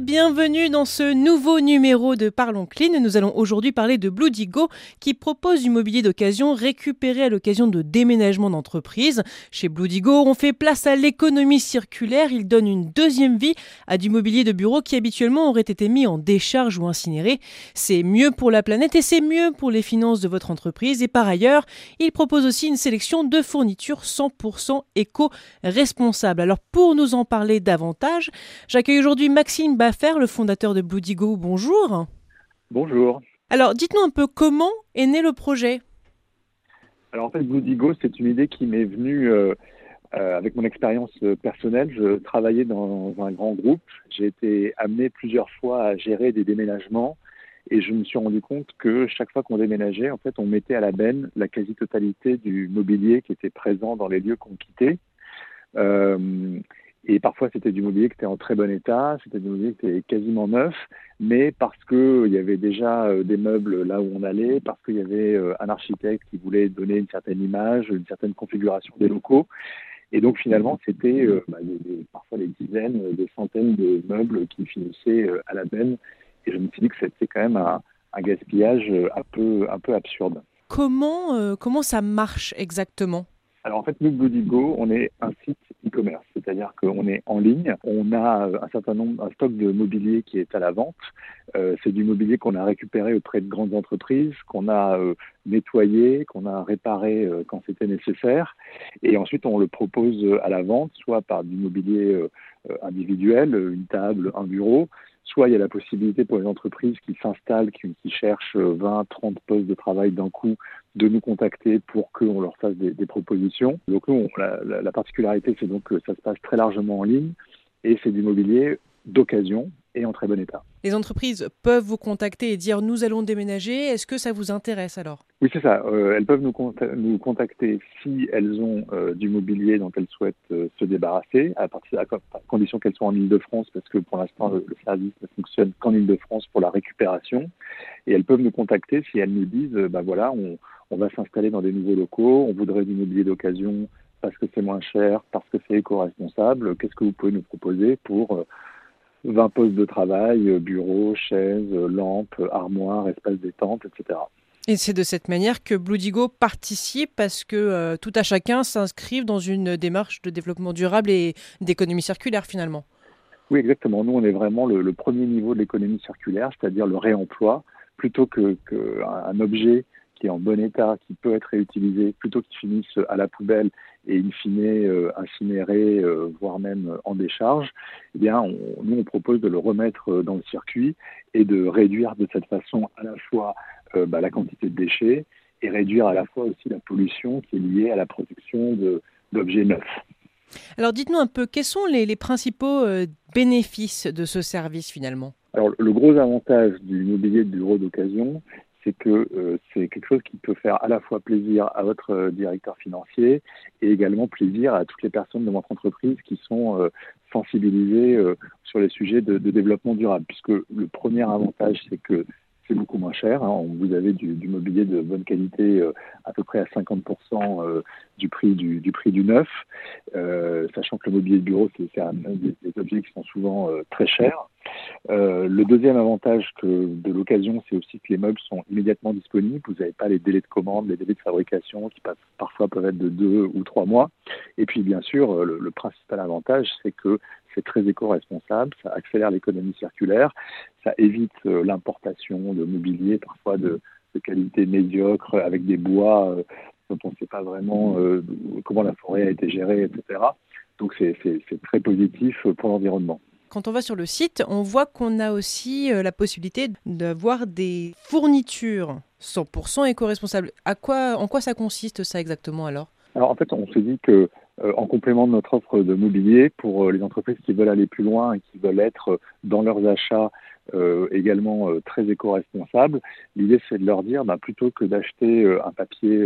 Bienvenue dans ce nouveau numéro de Parlons Clean. Nous allons aujourd'hui parler de Bloodigo qui propose du mobilier d'occasion récupéré à l'occasion de déménagement d'entreprise. Chez Bloodigo, on fait place à l'économie circulaire. Il donne une deuxième vie à du mobilier de bureau qui habituellement aurait été mis en décharge ou incinéré. C'est mieux pour la planète et c'est mieux pour les finances de votre entreprise. Et par ailleurs, il propose aussi une sélection de fournitures 100% éco-responsables. Alors pour nous en parler davantage, j'accueille aujourd'hui Maxime Le fondateur de Bloodigo. Bonjour. Bonjour. Alors, dites-nous un peu comment est né le projet. Alors, en fait, Bloodigo, c'est une idée qui m'est venue euh, euh, avec mon expérience personnelle. Je travaillais dans un grand groupe. J'ai été amené plusieurs fois à gérer des déménagements et je me suis rendu compte que chaque fois qu'on déménageait, en fait, on mettait à la benne la quasi-totalité du mobilier qui était présent dans les lieux qu'on quittait. Euh, et parfois, c'était du mobilier qui était en très bon état, c'était du mobilier qui était quasiment neuf, mais parce qu'il y avait déjà euh, des meubles là où on allait, parce qu'il y avait euh, un architecte qui voulait donner une certaine image, une certaine configuration des locaux. Et donc, finalement, c'était euh, bah, parfois des dizaines, des centaines de meubles qui finissaient à la benne. Et je me suis dit que c'était quand même un, gaspillage un peu, absurde. Comment ça marche exactement? Alors en fait, nous, Bloodigo, on est un site e-commerce, c'est-à-dire qu'on est en ligne, on a un certain nombre, un stock de mobilier qui est à la vente. Euh, c'est du mobilier qu'on a récupéré auprès de grandes entreprises, qu'on a euh, nettoyé, qu'on a réparé euh, quand c'était nécessaire, et ensuite on le propose à la vente, soit par du mobilier euh, individuel, une table, un bureau, soit il y a la possibilité pour les entreprises qui s'installent, qui, qui, cherchent 20, 30 postes de travail d'un coup, de nous contacter pour qu'on leur fasse des, des, propositions. Donc nous, la, la, la particularité, c'est donc que ça se passe très largement en ligne et c'est du mobilier d'occasion et en très bon état. Les entreprises peuvent vous contacter et dire nous allons déménager. Est-ce que ça vous intéresse alors? Oui, c'est ça. Euh, elles peuvent nous, nous, contacter si elles ont euh, du mobilier dont elles souhaitent euh, se débarrasser, à, partir, à, à condition qu'elles soient en Ile-de-France, parce que pour l'instant, le, le, service ne fonctionne qu'en Ile-de-France pour la récupération. Et elles peuvent nous contacter si elles nous disent bah voilà, on, on va s'installer dans des nouveaux locaux, on voudrait du mobilier d'occasion parce que c'est moins cher, parce que c'est éco-responsable. Qu'est-ce que vous pouvez nous proposer pour 20 postes de travail, bureaux, chaises, lampes, armoires, espaces détente, etc. Et c'est de cette manière que Bloodigo participe parce que euh, tout à chacun s'inscrive dans une démarche de développement durable et d'économie circulaire finalement. Oui, exactement. Nous, on est vraiment le, le premier niveau de l'économie circulaire, c'est-à-dire le réemploi, plutôt qu'un que objet qui est en bon état, qui peut être réutilisé, plutôt qu'il finisse à la poubelle et in fine euh, incinéré, euh, voire même en décharge, eh bien, nous, on propose de le remettre dans le circuit et de réduire de cette façon à la fois euh, bah, la quantité de déchets et réduire à la fois aussi la pollution qui est liée à la production d'objets neufs. Alors dites-nous un peu, quels sont les, principaux euh, bénéfices de ce service finalement? Alors le gros avantage du mobilier de bureau d'occasion, c'est que euh, c'est quelque chose qui peut faire à la fois plaisir à votre euh, directeur financier et également plaisir à toutes les personnes de votre entreprise qui sont euh, sensibilisées sur les sujets de, de, développement durable. Puisque le premier avantage, c'est que c'est beaucoup moins cher. Hein. Vous avez du, du, mobilier de bonne qualité à peu près à 50% du prix du, du, prix du neuf, sachant que le mobilier de bureau, c'est des, des, objets qui sont souvent très chers. Euh, le deuxième avantage de l'occasion, c'est aussi que les meubles sont immédiatement disponibles. Vous n'avez pas les délais de commande, les délais de fabrication qui passent, parfois peuvent être de deux ou trois mois. Et puis, bien sûr, euh, le, principal avantage, c'est que c'est très éco-responsable, ça accélère l'économie circulaire, ça évite euh, l'importation de mobilier parfois de, qualité médiocre avec des bois dont on ne sait pas vraiment comment la forêt a été gérée, etc. Donc c'est très positif pour l'environnement. Quand on va sur le site, on voit qu'on a aussi euh, la possibilité d'avoir des fournitures 100% éco-responsables. À quoi, en quoi ça consiste ça exactement alors? Alors en fait, on se dit que euh, en complément de notre offre de mobilier pour euh, les entreprises qui veulent aller plus loin et qui veulent être dans leurs achats euh, également euh, très éco-responsables. L'idée, c'est de leur dire, bah, plutôt que d'acheter euh, un papier,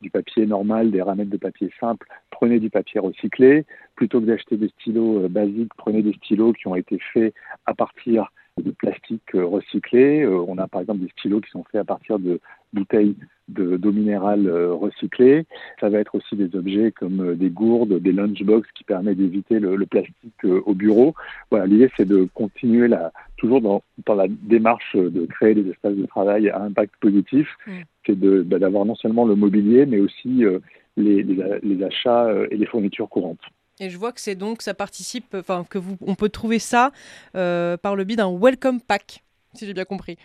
du papier normal, des ramettes de papier simple, prenez du papier recyclé. Plutôt que d'acheter des stylos basiques, prenez des stylos qui ont été faits à partir de plastique recyclé. on a par exemple des stylos qui sont faits à partir de bouteilles d'eau minérale recyclée. Ça va être aussi des objets comme des gourdes, des lunchbox qui permettent d'éviter le, plastique au bureau. Voilà, l'idée c'est de continuer la, toujours dans, dans, la démarche de créer des espaces de travail à impact positif. Mm. C'est bah, d'avoir non seulement le mobilier, mais aussi les, les, achats et les fournitures courantes. Et je vois que c'est donc, ça participe, enfin, que vous, on peut trouver ça euh, par le biais d'un welcome pack, si j'ai bien compris.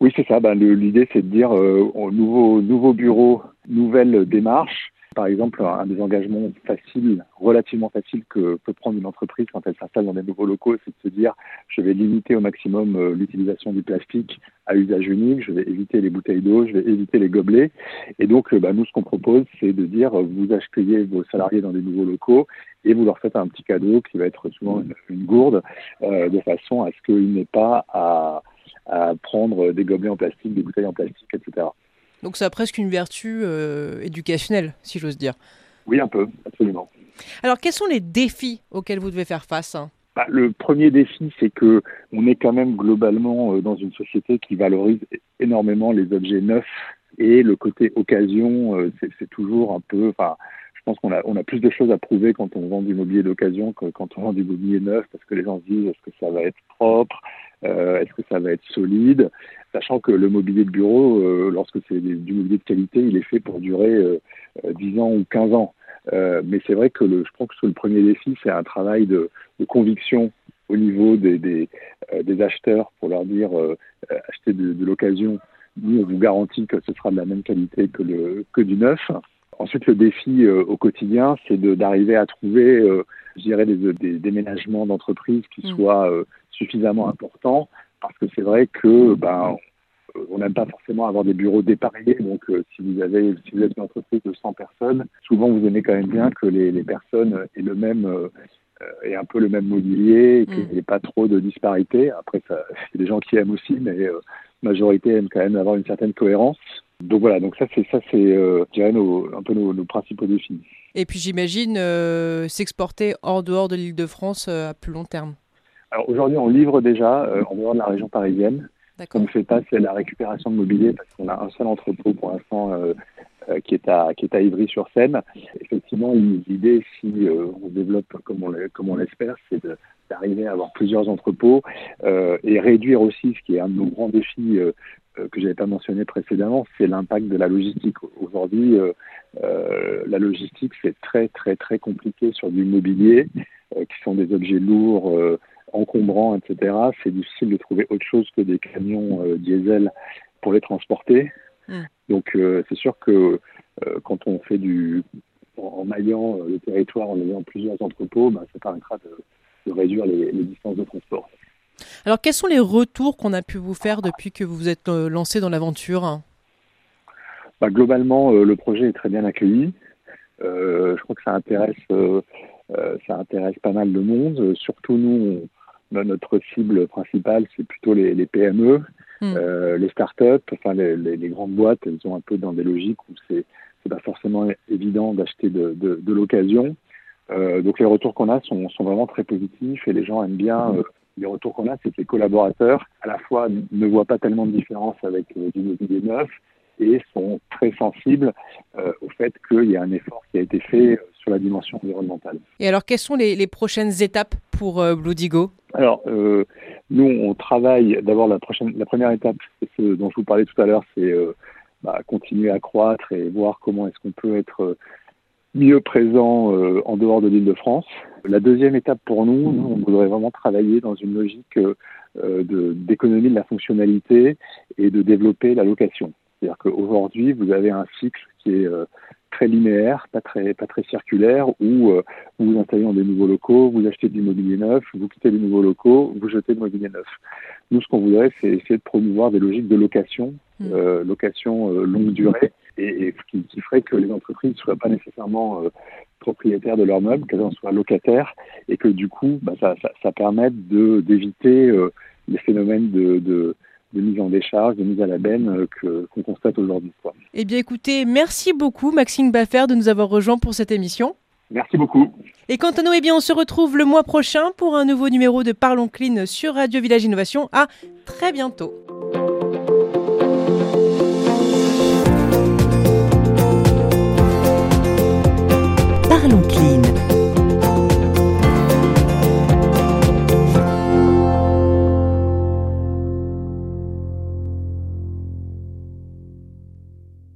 Oui, c'est ça. Ben, L'idée, c'est de dire euh, nouveau, nouveau bureau, nouvelle démarche. Par exemple, un des engagements faciles, relativement faciles que peut prendre une entreprise quand elle s'installe dans des nouveaux locaux, c'est de se dire je vais limiter au maximum euh, l'utilisation du plastique à usage unique, je vais éviter les bouteilles d'eau, je vais éviter les gobelets. Et donc, euh, bah, nous, ce qu'on propose, c'est de dire vous achetez vos salariés dans des nouveaux locaux et vous leur faites un petit cadeau qui va être souvent une, gourde, euh, de façon à ce qu'il n'ait pas à prendre des gobelets en plastique, des bouteilles en plastique, etc. Donc ça a presque une vertu euh, éducationnelle, si j'ose dire. Oui, un peu, absolument. Alors quels sont les défis auxquels vous devez faire face hein? Bah, Le premier défi, c'est que on est quand même globalement euh, dans une société qui valorise énormément les objets neufs et le côté occasion, euh, c'est toujours un peu, enfin, je pense qu'on a, on a plus de choses à prouver quand on vend du mobilier d'occasion que quand on vend du mobilier neuf, parce que les gens se disent est-ce que ça va être propre, euh, est-ce que ça va être solide, sachant que le mobilier de bureau, euh, lorsque c'est du mobilier de qualité, il est fait pour durer 10 ans ou 15 ans. mais c'est vrai que le, je crois que le premier défi, c'est un travail de, de, conviction au niveau des, des, des, acheteurs pour leur dire acheter de, de l'occasion nous, on vous garantit que ce sera de la même qualité que, le, que du neuf. Ensuite, le défi euh, au quotidien, c'est d'arriver à trouver, euh, je dirais, des, des déménagements d'entreprise qui mm. soient euh, suffisamment importants, parce que c'est vrai que ben, on n'aime pas forcément avoir des bureaux dépareillés. Donc, si vous avez, si vous êtes une entreprise de 100 personnes, souvent vous aimez quand même bien que les, les personnes aient le même et un peu le même mobilier, qu'il n'y ait pas trop de disparité. Après, il y a des gens qui aiment aussi, mais majorité aime quand même avoir une certaine cohérence. Donc voilà, donc ça c'est ça c'est euh, je dirais nos, un peu nos, principaux défis. Et puis j'imagine euh, s'exporter hors dehors de l'Île-de-France euh, à plus long terme. Alors aujourd'hui on livre déjà en dehors de la région parisienne. Ce qu'on ne fait pas c'est la récupération de mobilier parce qu'on a un seul entrepôt pour l'instant qui est à qui est à Ivry-sur-Seine. Effectivement l'idée si on développe comme on comme on l'espère c'est d'arriver à avoir plusieurs entrepôts euh, et réduire aussi, ce qui est un de nos grands défis euh, euh, que je n'avais pas mentionné précédemment, c'est l'impact de la logistique. Aujourd'hui, la logistique, c'est très, très, très compliqué sur du mobilier, qui sont des objets lourds, encombrants, etc. C'est difficile de trouver autre chose que des camions diesel pour les transporter. Mmh. Donc, c'est sûr que quand on fait du en, maillant le territoire en ayant plusieurs entrepôts, bah, ça permettra de, de réduire les, distances de transport. Alors, quels sont les retours qu'on a pu vous faire depuis que vous vous êtes euh, lancé dans l'aventure? Bah, Globalement, euh, le projet est très bien accueilli. Euh, je crois que ça intéresse, ça intéresse pas mal de monde. Surtout nous, notre cible principale, c'est plutôt les, PME, hmm. les startups, enfin les, les, grandes boîtes. Elles sont un peu dans des logiques où c'est pas forcément évident d'acheter de, de, de l'occasion. Euh, donc les retours qu'on a sont, sont, vraiment très positifs et les gens aiment bien. Euh, les retours qu'on a, c'est que les collaborateurs, à la fois, ne voient pas tellement de différence avec euh, du mobilier neuf et sont très sensibles au fait qu'il y a un effort qui a été fait sur la dimension environnementale. Et alors, quelles sont les, les prochaines étapes pour euh, Digo? Alors, nous, on travaille. D'abord, la, prochaine, la première étape, c'est ce dont je vous parlais tout à l'heure, c'est bah, continuer à croître et voir comment est-ce qu'on peut être mieux présent euh, en dehors de l'île de France. La deuxième étape pour nous, nous on voudrait vraiment travailler dans une logique euh, d'économie de, la fonctionnalité et de développer la location. C'est-à-dire qu'aujourd'hui, vous avez un cycle qui est euh, très linéaire, pas très, pas très circulaire, où euh, vous installez dans des nouveaux locaux, vous achetez du mobilier neuf, vous quittez les nouveaux locaux, vous jetez le mobilier neuf. Nous, ce qu'on voudrait, c'est essayer de promouvoir des logiques de location, mmh. euh, location longue durée, et, qui, qui, ferait que les entreprises ne soient pas nécessairement propriétaires de leurs meubles, qu'elles en soient locataires, et que du coup, bah, ça, ça, ça permette d'éviter les phénomènes de, de de mise en décharge, de mise à la benne euh, que, qu'on constate aujourd'hui. Eh bien écoutez, merci beaucoup Maxime Baffer de nous avoir rejoints pour cette émission. Merci beaucoup. Et quant à nous, eh bien, on se retrouve le mois prochain pour un nouveau numéro de Parlons Clean sur Radio Village Innovation. À très bientôt.